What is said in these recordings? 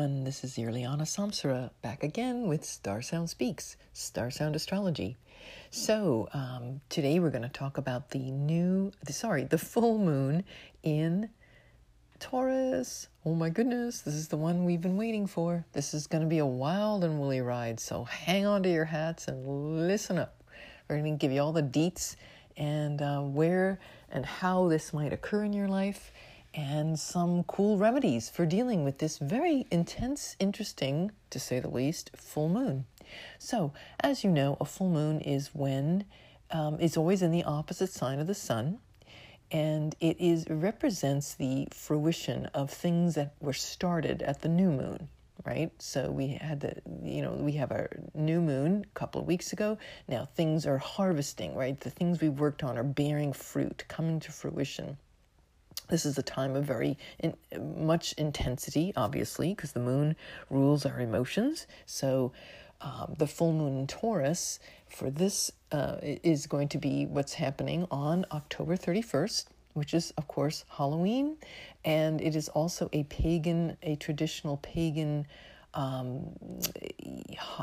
everyone. This is Irliana Samsara back again with Star Sound Speaks, Star Sound Astrology. So, um, today we're going to talk about the new, sorry, the full moon in Taurus. Oh my goodness, this is the one we've been waiting for. This is going to be a wild and woolly ride, so hang on to your hats and listen up. We're going to give you all the deets and uh, where and how this might occur in your life and some cool remedies for dealing with this very intense, interesting, to say the least, full moon. So, as you know, a full moon is when um, it's always in the opposite sign of the sun, and it is represents the fruition of things that were started at the new moon. Right, so we had the, you know, we have our new moon a couple of weeks ago. Now things are harvesting, right? The things we worked on are bearing fruit, coming to fruition. This is a time of very in, much intensity, obviously, because the moon rules our emotions. So, um, the full moon in Taurus for this uh, is going to be what's happening on October 31st, which is, of course, Halloween. And it is also a pagan, a traditional pagan. Um,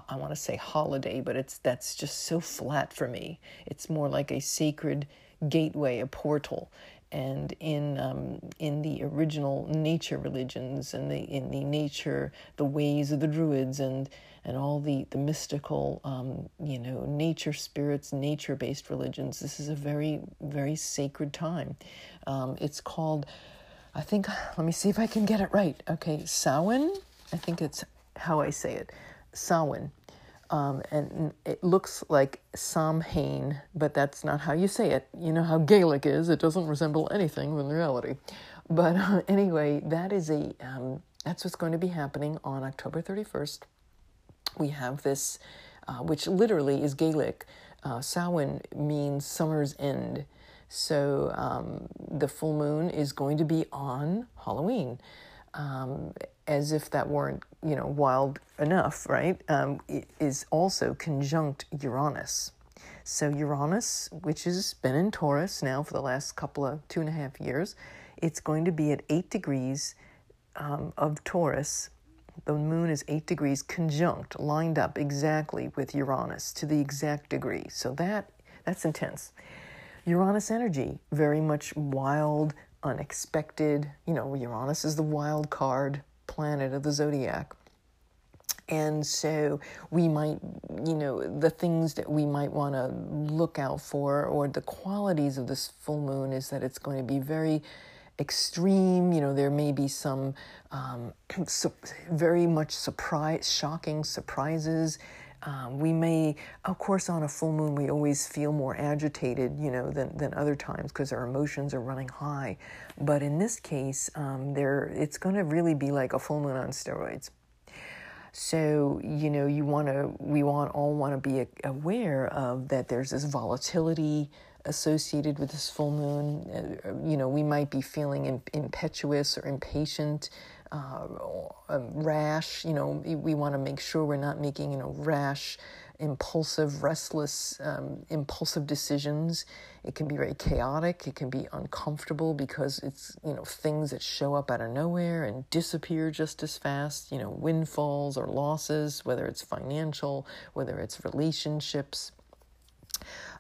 I want to say holiday, but it's that's just so flat for me. It's more like a sacred gateway, a portal and in um, in the original nature religions and the in the nature the ways of the druids and and all the the mystical um, you know nature spirits nature based religions this is a very very sacred time. Um, it's called I think let me see if I can get it right. Okay Samhain? I think it's how I say it. Samhain um, and it looks like Samhain, but that's not how you say it. You know how Gaelic is; it doesn't resemble anything in reality. But uh, anyway, that is a um, that's what's going to be happening on October thirty first. We have this, uh, which literally is Gaelic. Uh, Samhain means summer's end. So um, the full moon is going to be on Halloween um, as if that weren't, you know, wild enough, right? Um, is also conjunct Uranus. So Uranus, which has been in Taurus now for the last couple of two and a half years, it's going to be at eight degrees um, of Taurus. The moon is eight degrees conjunct, lined up exactly with Uranus to the exact degree. So that that's intense. Uranus energy, very much wild, unexpected. You know, Uranus is the wild card planet of the zodiac. And so we might, you know, the things that we might want to look out for, or the qualities of this full moon, is that it's going to be very extreme. You know, there may be some um, very much surprise, shocking surprises. Um, we may, of course, on a full moon, we always feel more agitated, you know, than, than other times because our emotions are running high. But in this case, um, there it's going to really be like a full moon on steroids. So you know, you want to, we want all want to be aware of that. There's this volatility associated with this full moon. Uh, you know, we might be feeling impetuous or impatient uh, um, rash. You know, we, we want to make sure we're not making you know rash, impulsive, restless, um, impulsive decisions. It can be very chaotic. It can be uncomfortable because it's you know things that show up out of nowhere and disappear just as fast. You know, windfalls or losses, whether it's financial, whether it's relationships.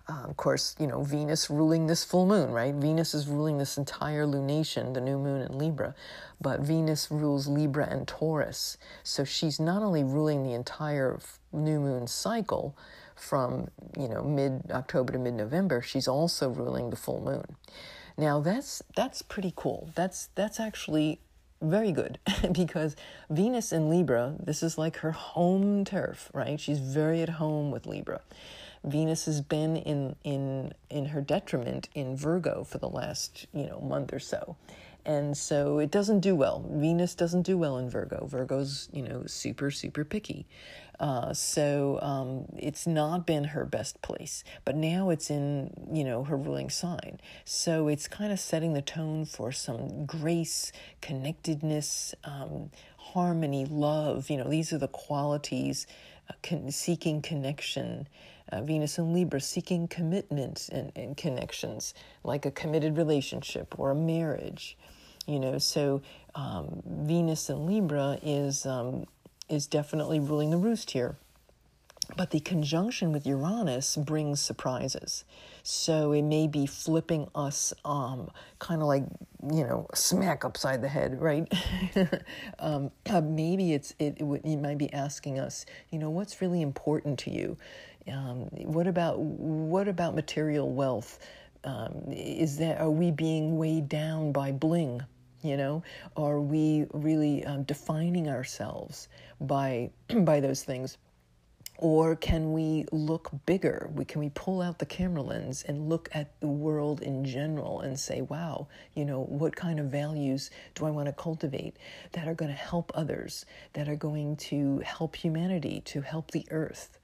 Uh, of course, you know, Venus ruling this full moon, right? Venus is ruling this entire lunation, the new moon in Libra, but Venus rules Libra and Taurus. So she's not only ruling the entire new moon cycle from, you know, mid October to mid November, she's also ruling the full moon. Now that's that's pretty cool. That's that's actually very good because Venus in Libra, this is like her home turf, right? She's very at home with Libra. Venus has been in in in her detriment in Virgo for the last you know month or so, and so it doesn't do well. Venus doesn't do well in Virgo. Virgo's you know super super picky, uh, so um, it's not been her best place. But now it's in you know her ruling sign, so it's kind of setting the tone for some grace, connectedness, um, harmony, love. You know these are the qualities, uh, con- seeking connection uh, Venus and Libra seeking commitment and, and, connections, like a committed relationship or a marriage. You know, so um, Venus and Libra is um, is definitely ruling the roost here. But the conjunction with Uranus brings surprises. So it may be flipping us um, kind of like, you know, smack upside the head, right? um, uh, maybe it's it, it, it, might be asking us, you know, what's really important to you? Um, what about what about material wealth? Um, is that are we being weighed down by bling? You know, are we really um, defining ourselves by by those things? Or can we look bigger? We, can we pull out the camera lens and look at the world in general and say, wow, you know, what kind of values do I want to cultivate that are going to help others, that are going to help humanity, to help the earth?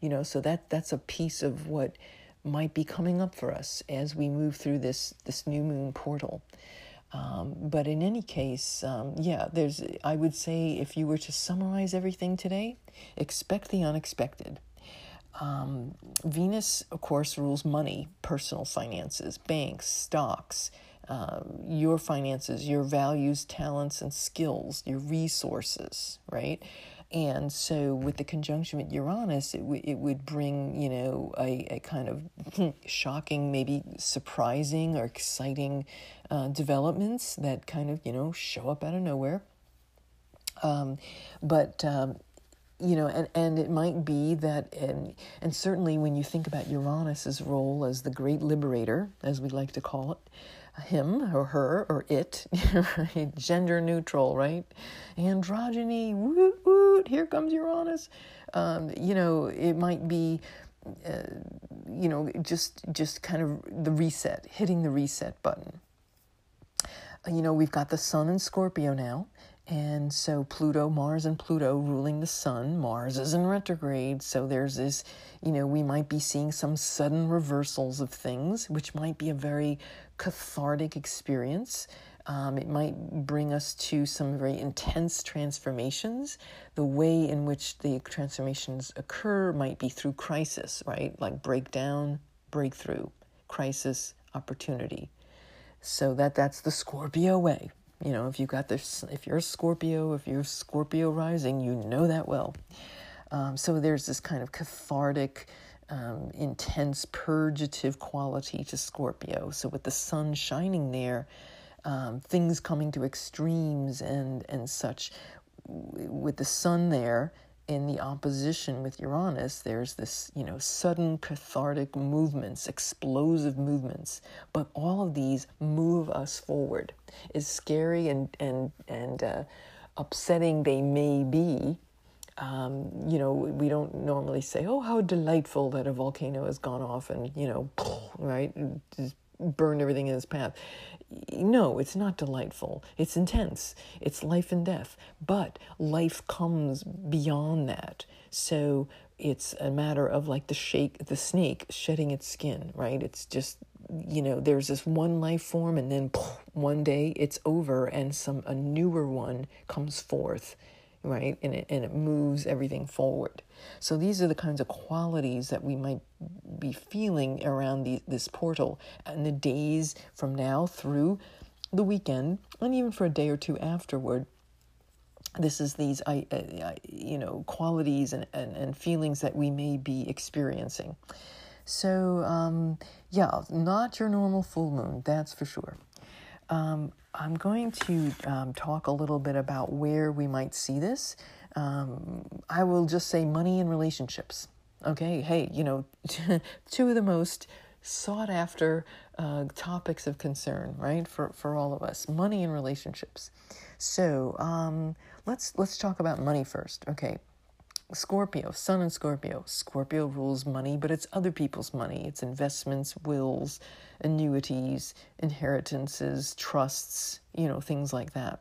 You know, so that that's a piece of what might be coming up for us as we move through this this new moon portal. Um, but in any case, um, yeah, there's, I would say, if you were to summarize everything today, expect the unexpected. Um, Venus, of course, rules money, personal finances, banks, stocks, uh, your finances, your values, talents, and skills, your resources, right? And so, with the conjunction with Uranus, it, w- it would bring, you know, a, a kind of shocking, maybe surprising or exciting uh, developments that kind of, you know, show up out of nowhere. Um, but um, you know, and, and it might be that, and, and certainly when you think about Uranus's role as the great liberator, as we like to call it, him or her or it, right? gender neutral, right? Androgyny, woot woot, here comes Uranus. Um, you know, it might be, uh, you know, just just kind of the reset, hitting the reset button. You know, we've got the Sun in Scorpio now, and so Pluto, Mars, and Pluto ruling the Sun. Mars is in retrograde, so there's this, you know, we might be seeing some sudden reversals of things, which might be a very cathartic experience. Um, it might bring us to some very intense transformations. The way in which the transformations occur might be through crisis, right? Like breakdown, breakthrough, crisis, opportunity. So that that's the Scorpio way. You know, if you got this, if you're a Scorpio, if you're Scorpio rising, you know that well. Um, so there's this kind of cathartic, um, intense, purgative quality to Scorpio. So with the sun shining there, um, things coming to extremes and and such. With the sun there, in the opposition with Uranus, there's this, you know, sudden cathartic movements, explosive movements. But all of these move us forward. As scary and and and uh, upsetting they may be, um, you know, we don't normally say, "Oh, how delightful that a volcano has gone off and you know, right, just burned everything in his path." no, it's not delightful. It's intense. It's life and death. But life comes beyond that. So it's a matter of like the shake the snake shedding its skin, right? It's just you know, there's this one life form and then one day it's over and some a newer one comes forth right? And it, and it moves everything forward. So these are the kinds of qualities that we might be feeling around the, this portal and the days from now through the weekend and even for a day or two afterward. This is these, I, I, you know, qualities and, and, and feelings that we may be experiencing. So, um, yeah, not your normal full moon, that's for sure. Um, I'm going to um, talk a little bit about where we might see this. Um, I will just say money and relationships. Okay, hey, you know, two of the most sought after uh, topics of concern, right, for, for all of us money and relationships. So um, let's, let's talk about money first. Okay, Scorpio, Sun and Scorpio. Scorpio rules money, but it's other people's money. It's investments, wills, annuities, inheritances, trusts, you know, things like that.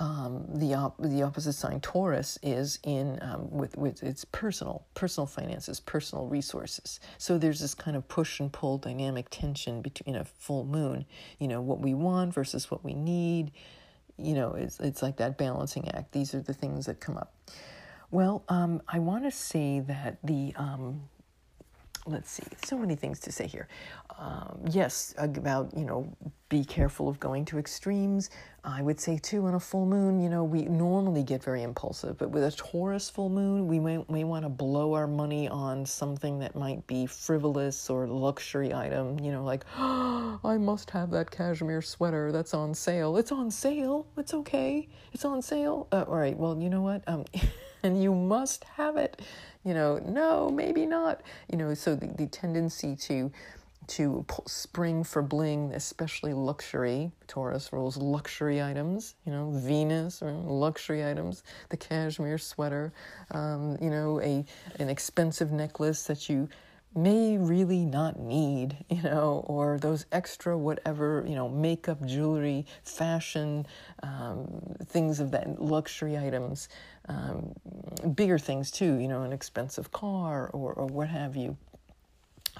Um, the op- the opposite sign Taurus is in um, with with its personal personal finances, personal resources. So there's this kind of push and pull dynamic tension between a full moon. You know what we want versus what we need. You know it's it's like that balancing act. These are the things that come up. Well, um, I want to say that the um, let's see, so many things to say here. Um, yes, about, you know, be careful of going to extremes. I would say, too, on a full moon, you know, we normally get very impulsive, but with a Taurus full moon, we may, may want to blow our money on something that might be frivolous or luxury item, you know, like, oh, I must have that cashmere sweater that's on sale. It's on sale. It's okay. It's on sale. Uh, all right, well, you know what? Um, and you must have it. You know, no, maybe not. You know, so the, the tendency to to spring for bling, especially luxury. Taurus rules luxury items, you know, Venus, luxury items, the cashmere sweater, um, you know, a an expensive necklace that you may really not need, you know, or those extra whatever, you know, makeup, jewelry, fashion, um, things of that luxury items, um, bigger things too, you know, an expensive car or, or what have you.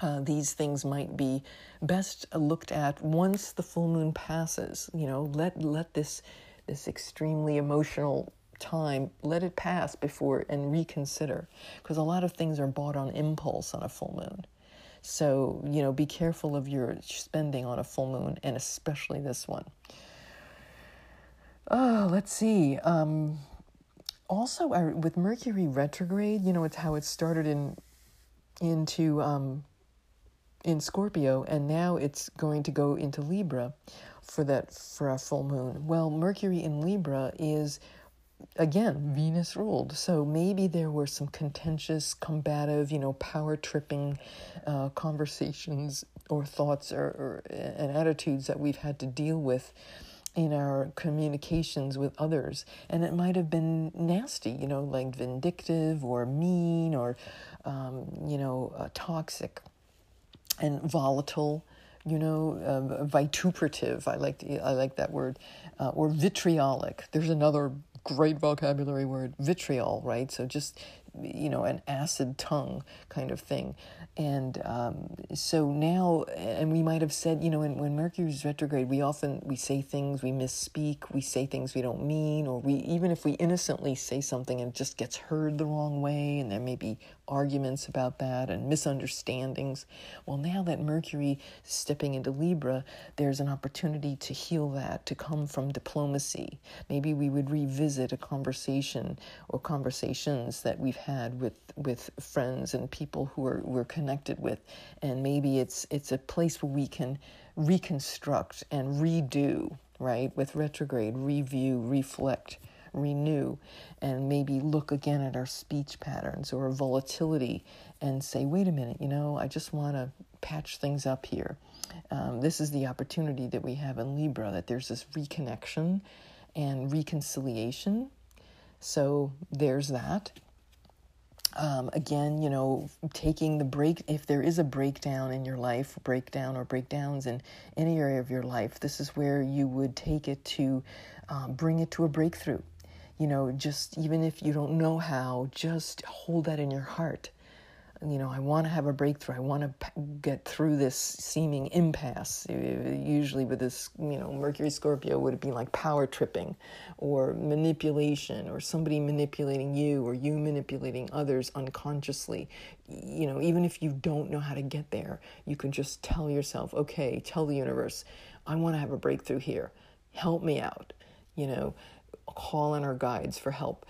Uh, these things might be best looked at once the full moon passes. You know, let let this this extremely emotional time let it pass before and reconsider because a lot of things are bought on impulse on a full moon. So you know, be careful of your spending on a full moon, and especially this one. Oh, let's see. Um, also, with Mercury retrograde, you know, it's how it started in into um, in Scorpio, and now it's going to go into Libra for that for a full moon. Well, Mercury in Libra is again Venus ruled, so maybe there were some contentious, combative, you know, power tripping uh, conversations or thoughts or, or and attitudes that we've had to deal with in our communications with others. And it might have been nasty, you know, like vindictive or mean or, um, you know, uh, toxic and volatile, you know, uh, vituperative. I like I like that word, uh, or vitriolic. There's another great vocabulary word, vitriol, right? So just you know, an acid tongue kind of thing. And um, so now, and we might have said, you know, when, when Mercury's retrograde, we often, we say things, we misspeak, we say things we don't mean, or we, even if we innocently say something and it just gets heard the wrong way, and there may be arguments about that and misunderstandings. Well, now that Mercury is stepping into Libra, there's an opportunity to heal that, to come from diplomacy. Maybe we would revisit a conversation or conversations that we've had with with friends and people who are we're connected with, and maybe it's it's a place where we can reconstruct and redo, right? With retrograde, review, reflect, renew, and maybe look again at our speech patterns or volatility and say, wait a minute, you know, I just want to patch things up here. Um, this is the opportunity that we have in Libra that there's this reconnection and reconciliation. So there's that. Um, again, you know, taking the break, if there is a breakdown in your life, breakdown or breakdowns in any area of your life, this is where you would take it to um, bring it to a breakthrough. You know, just even if you don't know how, just hold that in your heart you know, I want to have a breakthrough. I want to get through this seeming impasse. Usually, with this, you know, Mercury Scorpio would be like power tripping or manipulation or somebody manipulating you or you manipulating others unconsciously. You know, even if you don't know how to get there, you can just tell yourself, okay, tell the universe, I want to have a breakthrough here. Help me out. You know, call on our guides for help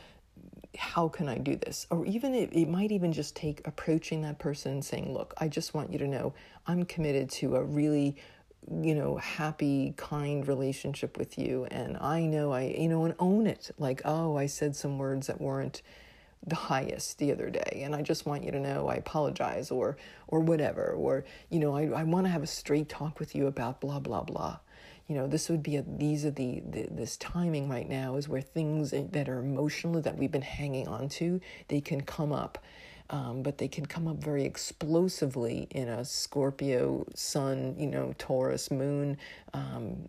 how can I do this? Or even it, it might even just take approaching that person and saying, look, I just want you to know I'm committed to a really you know happy kind relationship with you and i know i you know and own it like oh i said some words that weren't the highest the other day and i just want you to know i apologize or or whatever or you know i, I want to have a straight talk with you about blah blah blah you know this would be a, these are the, the, this timing right now is where things that are emotional that we've been hanging on to they can come up um, but they can come up very explosively in a Scorpio, Sun, you know, Taurus, Moon, um,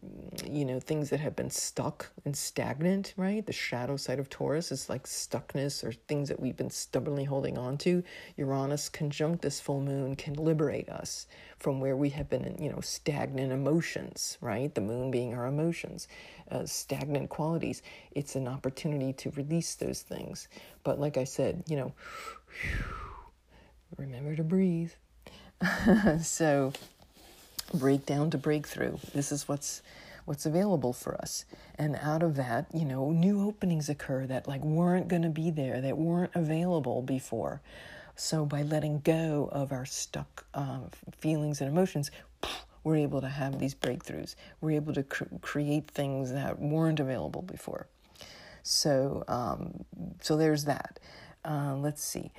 you know, things that have been stuck and stagnant, right? The shadow side of Taurus is like stuckness or things that we've been stubbornly holding on to. Uranus conjunct this full moon can liberate us from where we have been, you know, stagnant emotions, right? The moon being our emotions, uh, stagnant qualities. It's an opportunity to release those things. But like I said, you know, remember to breathe. so, breakdown to breakthrough. This is what's what's available for us. And out of that, you know, new openings occur that like weren't going to be there, that weren't available before. So by letting go of our stuck uh, feelings and emotions, we're able to have these breakthroughs. We're able to cr- create things that weren't available before. So, um, so there's that. Uh, let's see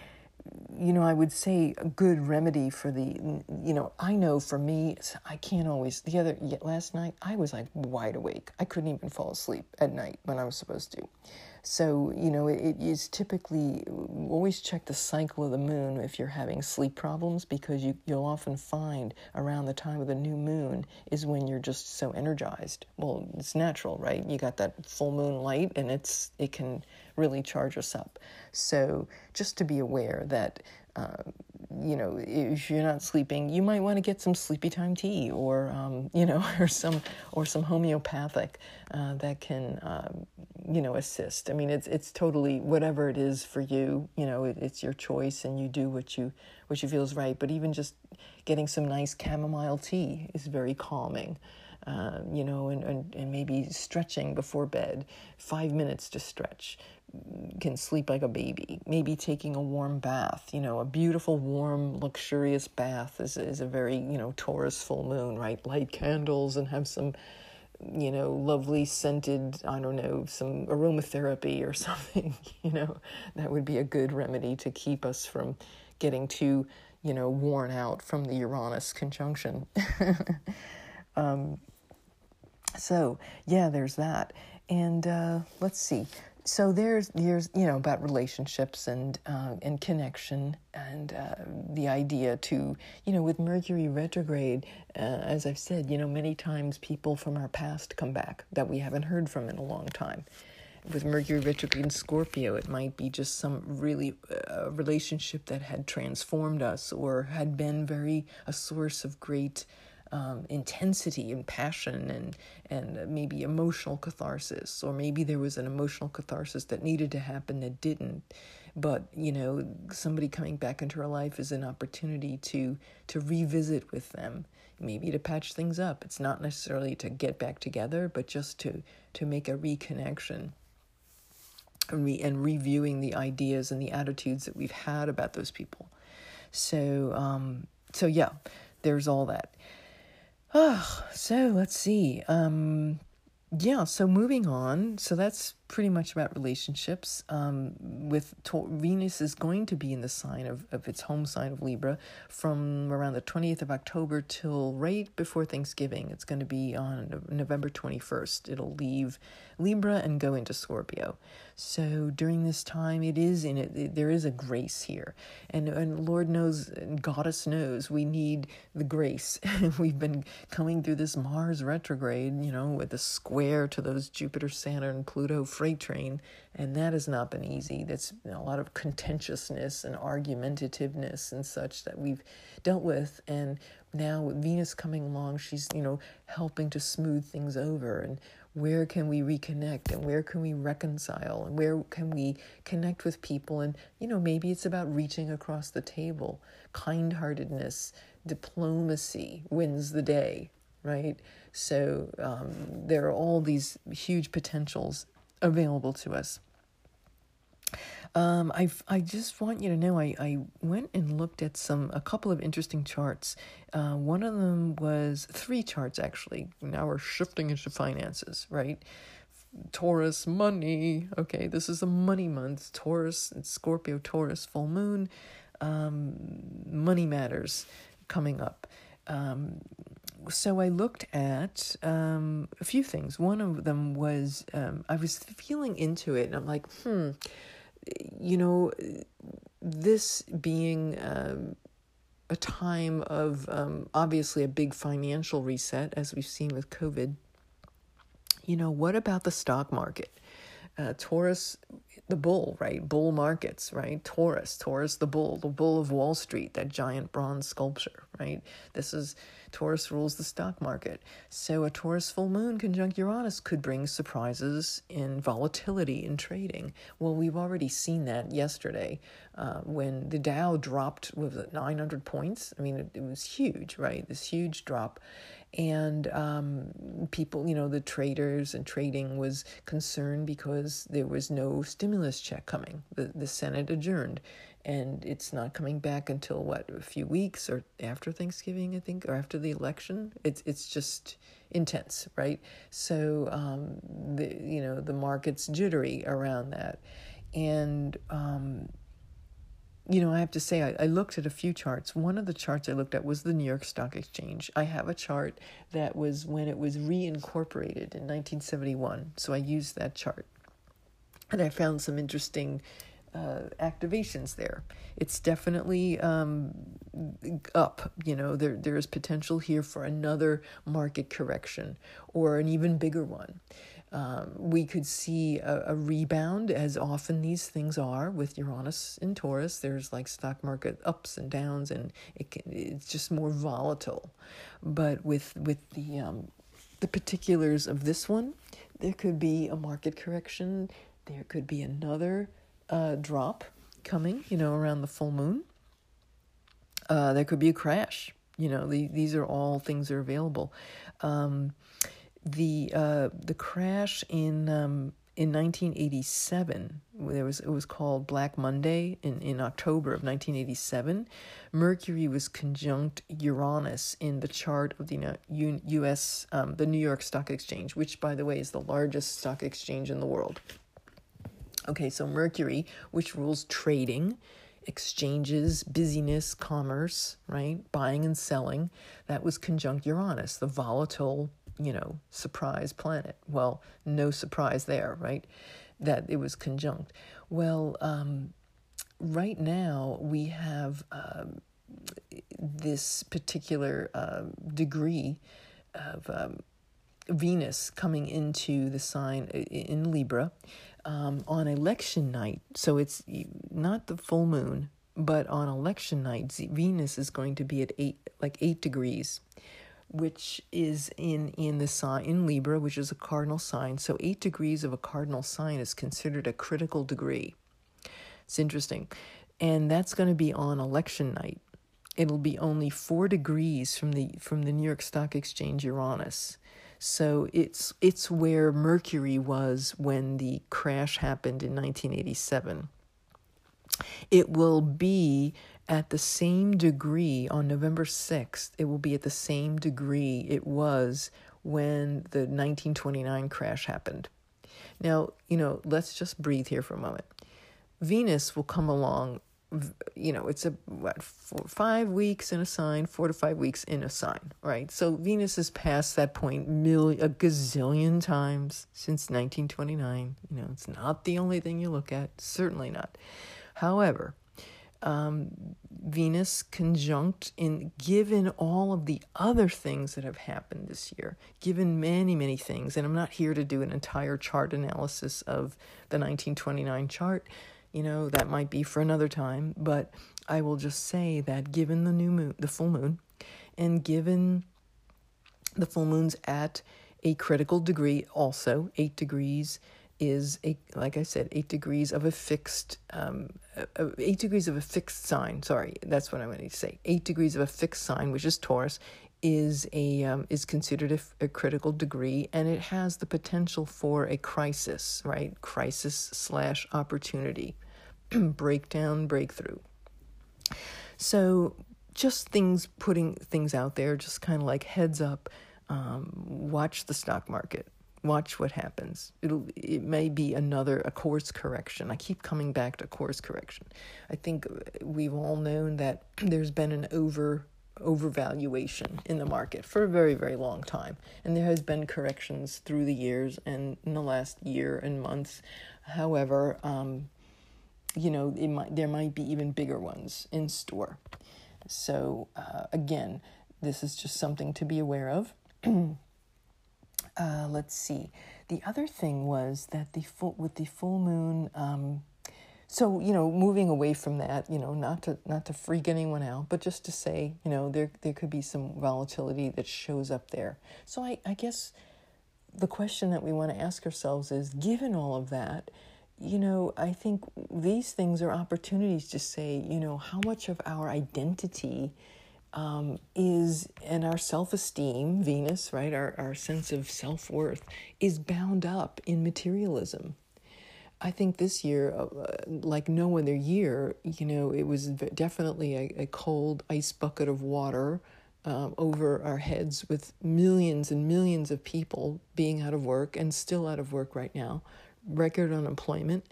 you know, I would say a good remedy for the, you know, I know for me, I can't always. The other last night, I was like wide awake. I couldn't even fall asleep at night when I was supposed to. So, you know, it, it is typically always check the cycle of the moon if you're having sleep problems because you, you'll often find around the time of the new moon is when you're just so energized. Well, it's natural, right? You got that full moon light and it's it can really charge us up. So, just to be aware that you know, if you're not sleeping, you might want to get some sleepy time tea, or um, you know, or some or some homeopathic uh, that can, um, you know, assist. I mean, it's it's totally whatever it is for you. You know, it, it's your choice, and you do what you what you feel is right. But even just getting some nice chamomile tea is very calming. Uh, you know, and, and, and maybe stretching before bed, five minutes to stretch can sleep like a baby. Maybe taking a warm bath, you know, a beautiful, warm, luxurious bath is, is a very, you know, Taurus full moon, right? Light candles and have some, you know, lovely scented, I don't know, some aromatherapy or something, you know, that would be a good remedy to keep us from getting too, you know, worn out from the Uranus conjunction. um, so, yeah, there's that. And uh, let's see so there's there's you know about relationships and uh, and connection and uh, the idea to you know with Mercury retrograde, uh, as I've said, you know many times people from our past come back that we haven't heard from in a long time. With Mercury retrograde in Scorpio, it might be just some really uh, relationship that had transformed us or had been very a source of great um, intensity and passion and and maybe emotional catharsis, or maybe there was an emotional catharsis that needed to happen that didn't. But you know, somebody coming back into our life is an opportunity to to revisit with them, maybe to patch things up. It's not necessarily to get back together, but just to to make a reconnection. And, re- and reviewing the ideas and the attitudes that we've had about those people. So, um, so yeah, there's all that. Oh, so let's see. Um, yeah, so moving on. So that's pretty much about relationships. Um, with to- Venus is going to be in the sign of, of its home sign of Libra from around the 20th of October till right before Thanksgiving. It's going to be on November 21st. It'll leave Libra and go into Scorpio. So during this time, it is in it, there is a grace here. And, and Lord knows, and Goddess knows, we need the grace. We've been coming through this Mars retrograde, you know, with a square to those Jupiter, Saturn, Pluto freight train. And that has not been easy. That's you know, a lot of contentiousness and argumentativeness and such that we've dealt with. And now with Venus coming along, she's, you know, helping to smooth things over and where can we reconnect and where can we reconcile and where can we connect with people and you know maybe it's about reaching across the table kind-heartedness diplomacy wins the day right so um, there are all these huge potentials available to us um, I I just want you to know I, I went and looked at some a couple of interesting charts. Uh, one of them was three charts actually. Now we're shifting into finances, right? Taurus money. Okay, this is a money month. Taurus and Scorpio Taurus full moon. Um, money matters coming up. Um, so I looked at um, a few things. One of them was um, I was feeling into it, and I'm like, hmm you know, this being um, a time of um, obviously a big financial reset, as we've seen with COVID, you know, what about the stock market? Uh, Taurus the bull, right? Bull markets, right? Taurus, Taurus the bull, the bull of Wall Street, that giant bronze sculpture, right? This is Taurus rules the stock market. So a Taurus full moon conjunct Uranus could bring surprises in volatility in trading. Well, we've already seen that yesterday uh, when the Dow dropped, was it 900 points? I mean, it, it was huge, right? This huge drop and um, people, you know, the traders and trading was concerned because there was no stimulus check coming. The the Senate adjourned, and it's not coming back until what a few weeks or after Thanksgiving, I think, or after the election. It's it's just intense, right? So um, the you know the market's jittery around that, and um, you know, I have to say, I, I, looked at a few charts. One of the charts I looked at was the New York Stock Exchange. I have a chart that was when it was reincorporated in 1971. So I used that chart. And I found some interesting uh, activations there. It's definitely um, up. You know, there there is potential here for another market correction or an even bigger one. Um, we could see a, a, rebound, as often these things are with Uranus in Taurus. There's like stock market ups and downs, and it can, it's just more volatile. But with with the um, the particulars of this one, there could be a market correction. There could be another uh, drop coming, you know, around the full moon. Uh, there could be a crash. You know, the, these are all things that are available. Um, the uh, the crash in um, in 1987 there was it was called Black Monday in, in October of 1987 Mercury was conjunct Uranus in the chart of the US um, the New York Stock Exchange which by the way is the largest stock exchange in the world. Okay so Mercury which rules trading exchanges busyness commerce right buying and selling that was conjunct Uranus the volatile you know, surprise planet. Well, no surprise there, right? That it was conjunct. Well, um, right now we have um, this particular uh, degree of um, Venus coming into the sign in Libra um, on election night. So it's not the full moon, but on election night, Venus is going to be at eight, like eight degrees which is in in the sign in Libra, which is a cardinal sign. So 8 degrees of a cardinal sign is considered a critical degree. It's interesting. And that's going to be on election night. It'll be only 4 degrees from the from the New York Stock Exchange Uranus. So it's it's where Mercury was when the crash happened in 1987. It will be at the same degree on November 6th, it will be at the same degree it was when the 1929 crash happened. Now, you know, let's just breathe here for a moment. Venus will come along, you know, it's a what, four, five weeks in a sign, four to five weeks in a sign, right? So Venus has passed that point million, a gazillion times since 1929. You know, it's not the only thing you look at, certainly not. However, um, Venus conjunct in given all of the other things that have happened this year, given many, many things, and I'm not here to do an entire chart analysis of the 1929 chart, you know, that might be for another time, but I will just say that given the new moon, the full moon, and given the full moon's at a critical degree, also eight degrees is a like I said, eight degrees of a fixed um, eight degrees of a fixed sign. Sorry, that's what I'm going to say. Eight degrees of a fixed sign, which is Taurus, is a um, is considered a, a critical degree, and it has the potential for a crisis. Right, crisis slash opportunity, breakdown, breakthrough. So just things putting things out there, just kind of like heads up. Um, watch the stock market watch what happens. It'll it may be another a course correction. I keep coming back to course correction. I think we've all known that there's been an over overvaluation in the market for a very very long time. And there has been corrections through the years and in the last year and months. However um, you know might there might be even bigger ones in store. So uh, again this is just something to be aware of Uh, let's see. the other thing was that the full with the full moon. Um, so you know, moving away from that, you know, not to not to freak anyone out, but just to say, you know, there there could be some volatility that shows up there. So I, I guess the question that we want to ask ourselves is, given all of that, you know, I think these things are opportunities to say, you know, how much of our identity um, is, and our self esteem, Venus, right, our, our sense of self worth, is bound up in materialism. I think this year, uh, like no other year, you know, it was definitely a, a cold ice bucket of water um, over our heads with millions and millions of people being out of work and still out of work right now, record unemployment,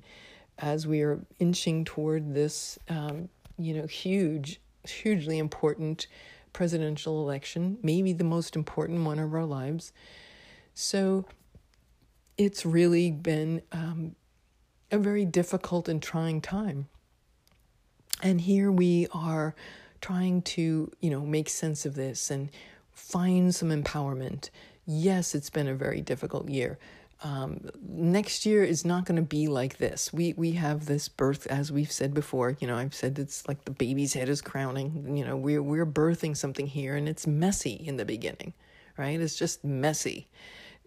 as we are inching toward this, um, you know, huge hugely important presidential election, maybe the most important one of our lives. So it's really been um, a very difficult and trying time. And here we are trying to, you know, make sense of this and find some empowerment. Yes, it's been a very difficult year um, next year is not going to be like this. We we have this birth, as we've said before. You know, I've said it's like the baby's head is crowning. You know, we're we're birthing something here, and it's messy in the beginning, right? It's just messy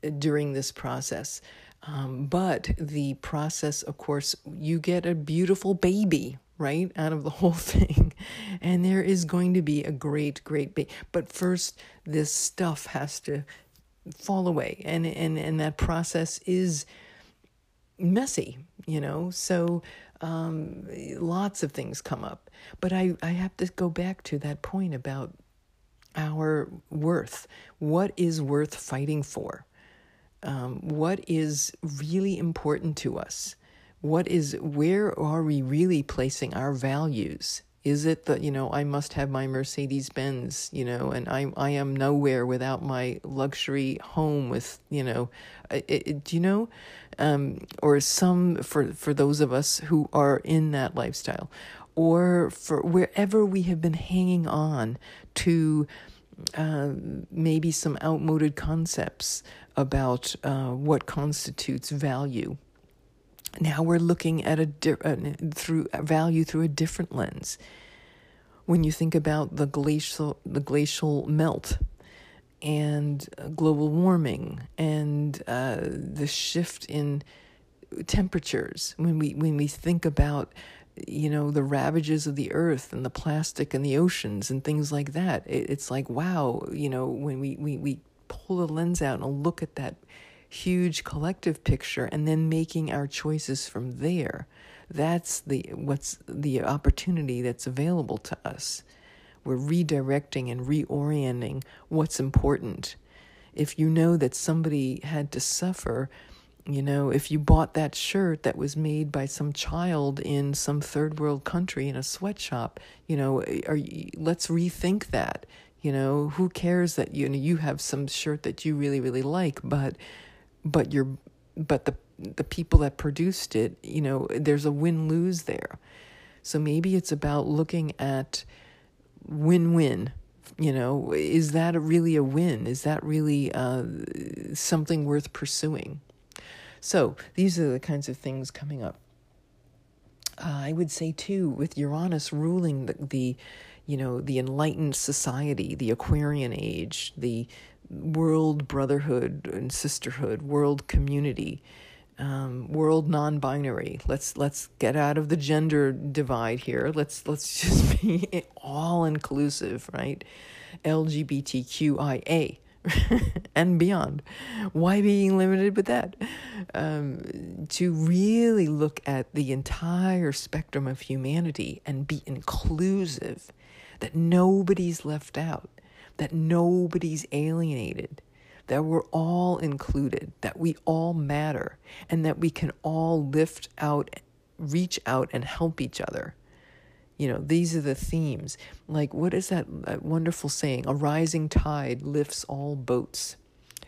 uh, during this process. Um, but the process, of course, you get a beautiful baby, right, out of the whole thing. And there is going to be a great, great baby. But first, this stuff has to fall away. And and and that process is messy you know? So um, lots of things come up. But i i have to go back to that point about our worth. What is worth fighting for? Um, what is really important to us? What is where are we really placing our values is it that, you know, I must have my Mercedes Benz, you know, and I, I am nowhere without my luxury home with, you know, do you know? Um, or some, for, for those of us who are in that lifestyle, or for wherever we have been hanging on to uh, maybe some outmoded concepts about uh, what constitutes value now we're looking at a di- uh, through value through a different lens. When you think about the glacial the glacial melt and global warming and uh, the shift in temperatures, when we when we think about you know the ravages of the earth and the plastic and the oceans and things like that, it, it's like wow, you know when we, we we pull the lens out and look at that huge collective picture and then making our choices from there. That's the what's the opportunity that's available to us. We're redirecting and reorienting what's important. If you know that somebody had to suffer, you know, if you bought that shirt that was made by some child in some third world country in a sweatshop, you know, are you, let's rethink that. You know, who cares that you know you have some shirt that you really really like, but but you're but the the people that produced it, you know, there's a win lose there. So maybe it's about looking at win win. You know, is that really a win? Is that really uh, something worth pursuing? So these are the kinds of things coming up. Uh, I would say too, with Uranus ruling the, the, you know, the enlightened society, the Aquarian age, the world brotherhood and sisterhood, world community, um, world non-binary. Let's let's get out of the gender divide here. Let's let's just be all inclusive, right? LGBTQIA and beyond. Why being limited with that? Um, to really look at the entire spectrum of humanity and be inclusive, that nobody's left out that nobody's alienated, that we're all included, that we all matter, and that we can all lift out, reach out, and help each other. You know, these are the themes. Like, what is that, that wonderful saying? A rising tide lifts all boats.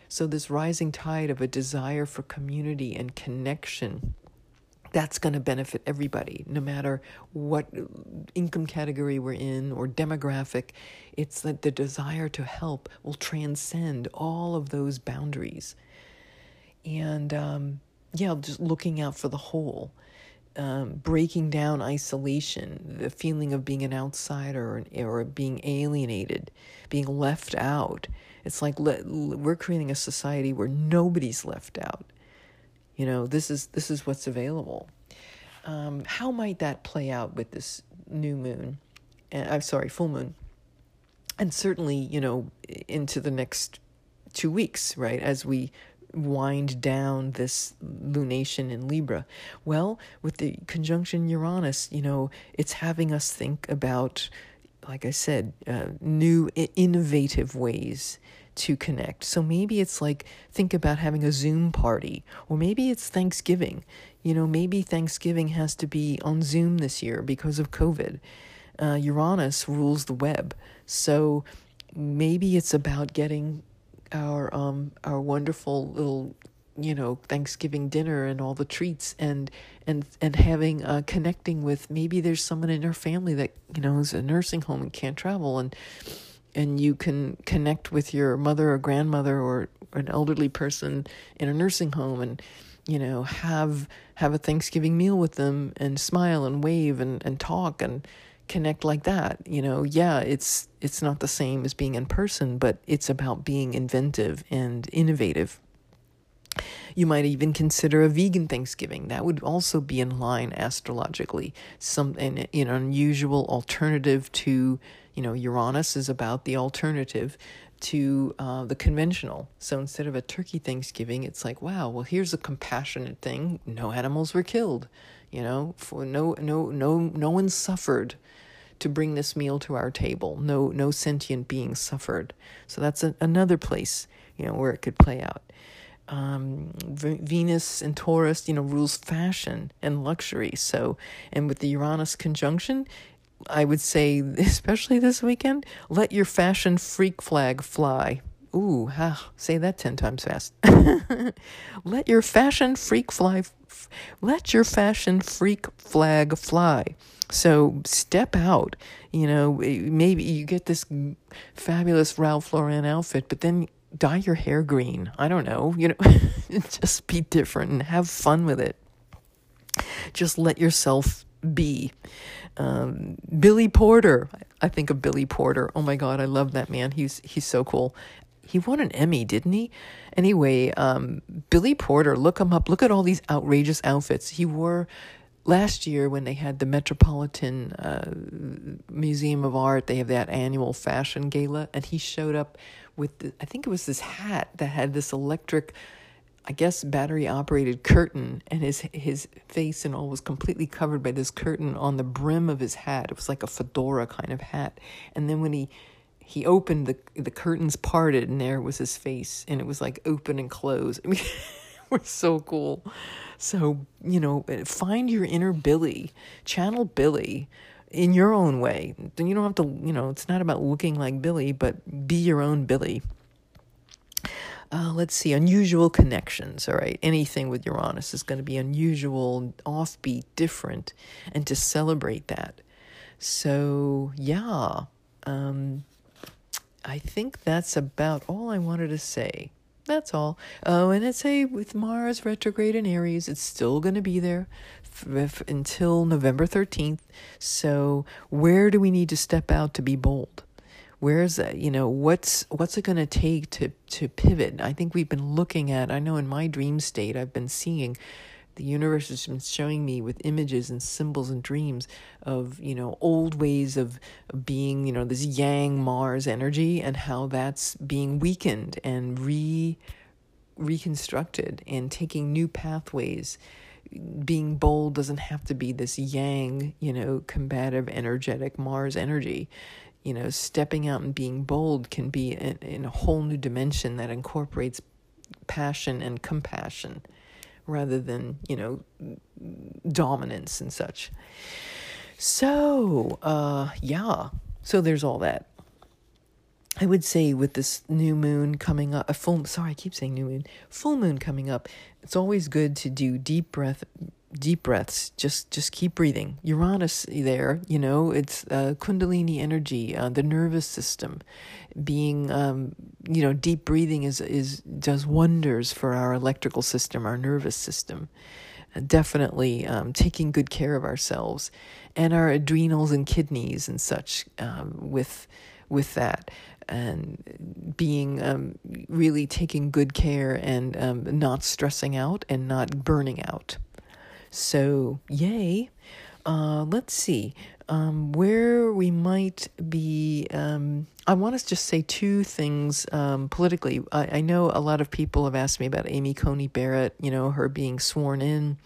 So, this rising tide of a desire for community and connection that's going to benefit everybody, no matter what income category we're in or demographic. It's that the desire to help will transcend all of those boundaries. and um, yeah, just looking out for the whole. Um, breaking down isolation, the feeling of being an outsider or, or being alienated, being left out. It's like let, we're creating a society where nobody's left out. You know, this is this is what's available. Um, how might that play out with this new moon? Uh, I'm sorry, full moon, and certainly, you know, into the next two weeks, right? As we wind down this lunation in Libra? Well, with the conjunction Uranus, you know, it's having us think about, like I said, uh, new, innovative ways to connect. So maybe it's like think about having a Zoom party, or maybe it's Thanksgiving. You know, maybe Thanksgiving has to be on Zoom this year because of COVID. Uh, Uranus rules the web. So maybe it's about getting our um our wonderful little you know Thanksgiving dinner and all the treats and and and having uh, connecting with maybe there's someone in our family that you know is a nursing home and can't travel and and you can connect with your mother or grandmother or an elderly person in a nursing home and you know have have a Thanksgiving meal with them and smile and wave and and talk and connect like that you know yeah it's it's not the same as being in person but it's about being inventive and innovative you might even consider a vegan Thanksgiving. That would also be in line astrologically. Some an, an unusual alternative to, you know, Uranus is about the alternative to uh, the conventional. So instead of a turkey Thanksgiving, it's like, wow, well, here's a compassionate thing. No animals were killed. You know, for no no no no one suffered to bring this meal to our table. No, no sentient being suffered. So that's a, another place, you know, where it could play out. Um, v- Venus and Taurus, you know, rules fashion and luxury. So, and with the Uranus conjunction, I would say, especially this weekend, let your fashion freak flag fly. Ooh, ah, say that 10 times fast. let your fashion freak fly, f- let your fashion freak flag fly. So step out. You know, maybe you get this fabulous Ralph Lauren outfit, but then dye your hair green. I don't know. You know, just be different and have fun with it. Just let yourself be. Um, Billy Porter. I think of Billy Porter. Oh my God, I love that man. He's he's so cool. He won an Emmy, didn't he? Anyway, um, Billy Porter. Look him up. Look at all these outrageous outfits he wore last year when they had the Metropolitan uh, Museum of Art, they have that annual fashion gala, and he showed up with the, I think it was this hat that had this electric, I guess battery operated curtain, and his his face and all was completely covered by this curtain on the brim of his hat. It was like a fedora kind of hat, and then when he he opened the the curtains parted, and there was his face, and it was like open and close. I mean, it was so cool. So, you know, uh, find your inner Billy, channel Billy in your own way. You don't have to, you know, it's not about looking like Billy, but be your own Billy. Uh, let's see, unusual connections. All right, anything with Uranus is going to be unusual, offbeat, different, and to celebrate that. So, yeah, um, I think that's about all I wanted to say. That's all. Oh, and it's a with Mars retrograde in Aries, it's still going to be there f- f- until November 13th. So, where do we need to step out to be bold? Where's? You know, what's what's it going to take to to pivot? I think we've been looking at. I know in my dream state, I've been seeing the universe has been showing me with images and symbols and dreams of you know old ways of being you know this yang mars energy and how that's being weakened and re reconstructed and taking new pathways being bold doesn't have to be this yang you know combative energetic mars energy you know stepping out and being bold can be in, in a whole new dimension that incorporates passion and compassion rather than, you know, dominance and such. So, uh, yeah, so there's all that. I would say with this new moon coming up, a full, sorry, I keep saying new moon, full moon coming up, it's always good to do deep breath, deep breaths. Just just keep breathing. Uranus there, you know, it's uh, Kundalini energy, uh, the nervous system. Being, um, you know, deep breathing is is does wonders for our electrical system, our nervous system. Uh, definitely um, taking good care of ourselves and our adrenals and kidneys and such um, with with that and being um, really taking good care and um, not stressing out and not burning out. So, yay. Uh, let's see um, where we might be. Um, I want to just say two things um, politically. I, I know a lot of people have asked me about Amy Coney Barrett, you know, her being sworn in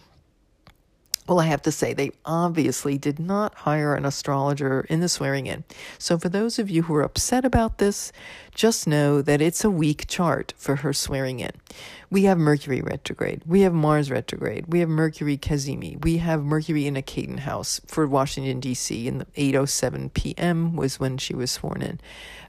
well, I have to say, they obviously did not hire an astrologer in the swearing in. So, for those of you who are upset about this, just know that it's a weak chart for her swearing in. We have Mercury retrograde, we have Mars retrograde, we have Mercury Cazimi, we have Mercury in a cadent house for Washington, D.C. in the 8.07 p.m. was when she was sworn in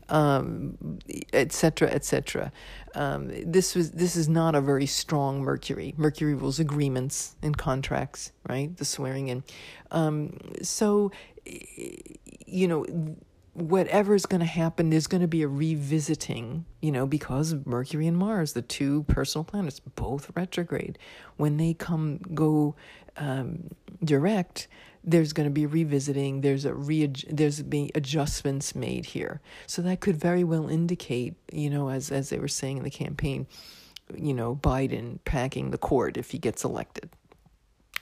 um, etc., etc. Um, this was this is not a very strong Mercury. Mercury rules agreements and contracts, right? The swearing in. Um, so, you know, whatever is going to happen, there's going to be a revisiting. You know, because Mercury and Mars, the two personal planets, both retrograde, when they come go um, direct there's going to be revisiting there's a re there's being adjustments made here. So that could very well indicate you know as as they were saying in the campaign you know biden packing the court if he gets elected.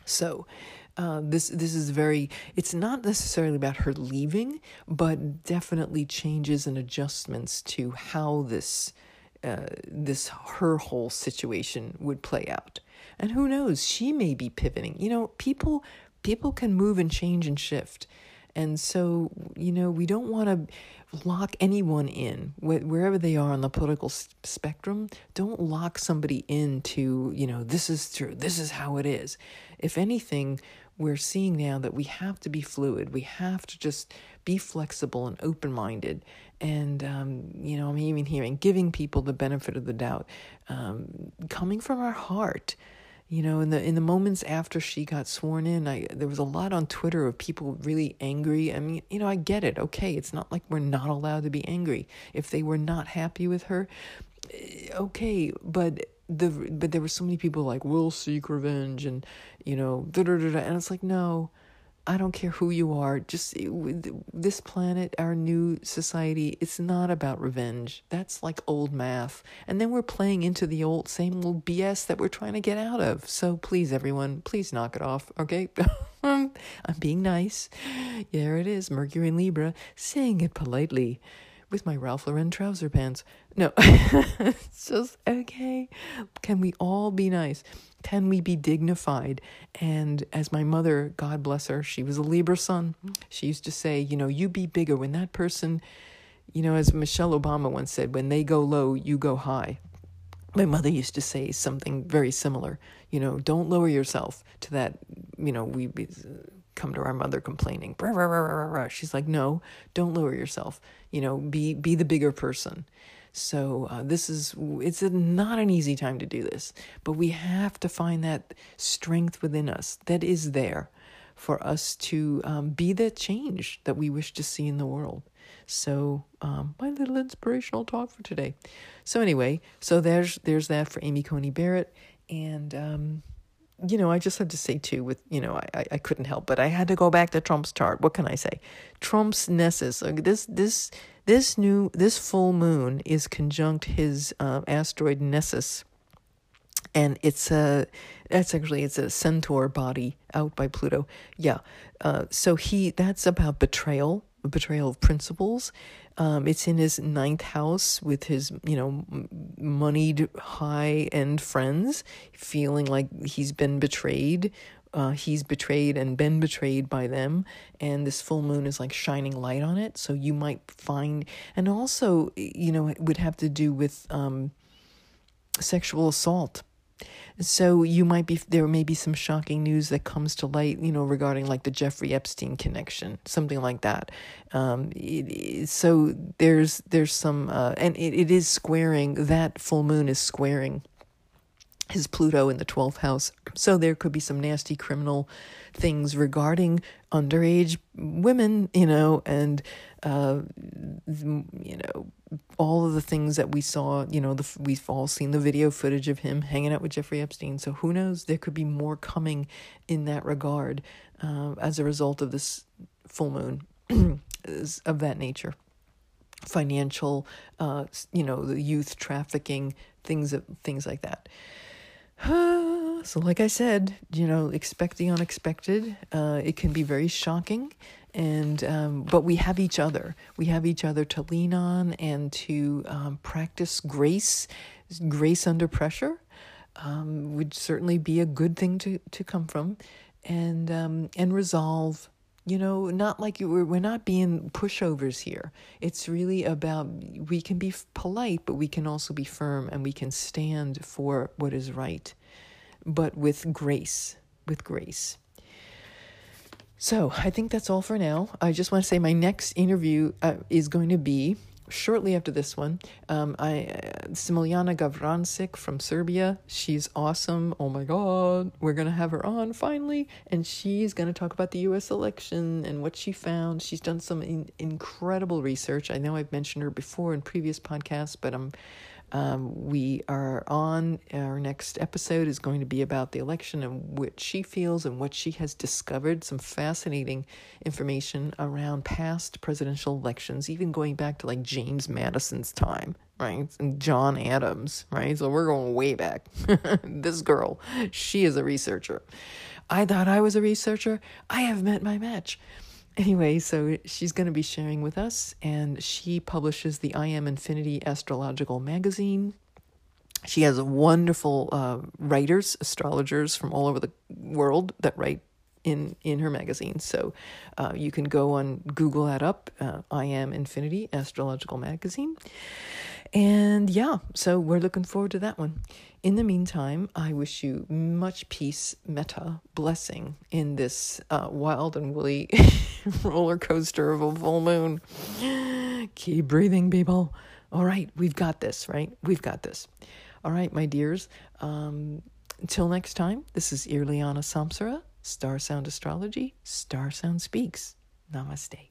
So uh, this this is very it's not necessarily about her leaving but definitely changes and adjustments to how this uh, this her whole situation would play out. And who knows? She may be pivoting. You know people people can move and change and shift. And so, you know, we don't want to lock anyone in wherever they are on the political spectrum. Don't lock somebody into, you know, this is true, this is how it is. If anything, we're seeing now that we have to be fluid. We have to just be flexible and open minded. And, um, you know, I'm even hearing giving people the benefit of the doubt, um, coming from our heart you know in the in the moments after she got sworn in i there was a lot on twitter of people really angry. I mean you know i get it. Okay it's not like we're not allowed to be angry. If they were not happy with her eh, okay but the but there were so many people like we'll seek revenge and you know da, da, da, and it's like no I don't care who you are. Just this planet, our new society, it's not about revenge. That's like old math. And then we're playing into the old, same old BS that we're trying to get out of. So please, everyone, please knock it off, okay? I'm being nice. There it is, Mercury and Libra, saying it politely with my Ralph Lauren trouser pants. No, it's just okay. Can we all be nice? Can we be dignified? And as my mother, God bless her, she was a Libra sun. She used to say, you know, you be bigger. When that person, you know, as Michelle Obama once said, when they go low, you go high. My mother used to say something very similar. You know, don't lower yourself to that, you know, we come to our mother complaining. She's like, no, don't lower yourself. You know, be be the bigger person. So uh, this is it's a, not an easy time to do this, but we have to find that strength within us that is there for us to um, be the change that we wish to see in the world. So um, my little inspirational talk for today. So anyway, so there's there's that for Amy Coney Barrett, and um, you know, I just had to say too, with you know, I, I couldn't help, but I had to go back to Trump's chart. What can I say? Trump's Nessus. This this this new this full moon is conjunct his uh, asteroid Nessus, and it's a that's actually it's a centaur body out by Pluto. Yeah, uh, so he that's about betrayal, betrayal of principles. Um, it's in his ninth house with his, you know, moneyed high end friends, feeling like he's been betrayed. Uh, he's betrayed and been betrayed by them, and this full moon is like shining light on it. So you might find, and also, you know, it would have to do with um, sexual assault so you might be there may be some shocking news that comes to light, you know, regarding like the Jeffrey Epstein connection, something like that. Um, it, so there's there's some uh, and it, it is squaring that full moon is squaring his Pluto in the 12th house. So there could be some nasty criminal things regarding underage women, you know, and, uh, you know, all of the things that we saw, you know, the, we've all seen the video footage of him hanging out with Jeffrey Epstein. So who knows? There could be more coming in that regard uh, as a result of this full moon of that nature financial, uh, you know, the youth trafficking, things things like that. so, like I said, you know, expect the unexpected. Uh, it can be very shocking, and um, but we have each other. We have each other to lean on and to um, practice grace. Grace under pressure um, would certainly be a good thing to to come from, and um, and resolve you know not like we're, we're not being pushovers here it's really about we can be polite but we can also be firm and we can stand for what is right but with grace with grace so i think that's all for now i just want to say my next interview uh, is going to be shortly after this one, um, I uh, Smiljana Gavrancic from Serbia. She's awesome. Oh my God, we're gonna have her on finally, and she's gonna talk about the U.S. election and what she found. She's done some in- incredible research. I know I've mentioned her before in previous podcasts, but I'm um, we are on, our next episode is going to be about the election and what she feels and what she has discovered. Some fascinating information around past presidential elections, even going back to like James Madison's time, right? And John Adams, right? So we're going way back. this girl, she is a researcher. I thought I was a researcher. I have met my match. Anyway, so she's going to be sharing with us, and she publishes the I Am Infinity Astrological Magazine. She has wonderful uh, writers, astrologers from all over the world that write in in her magazine. So uh, you can go on Google that up. Uh, I am Infinity Astrological Magazine, and yeah, so we're looking forward to that one. In the meantime, I wish you much peace, metta, blessing in this uh, wild and woolly roller coaster of a full moon. Keep breathing, people. All right, we've got this, right? We've got this. All right, my dears. Um, until next time, this is Irliana Samsara, Star Sound Astrology, Star Sound Speaks. Namaste.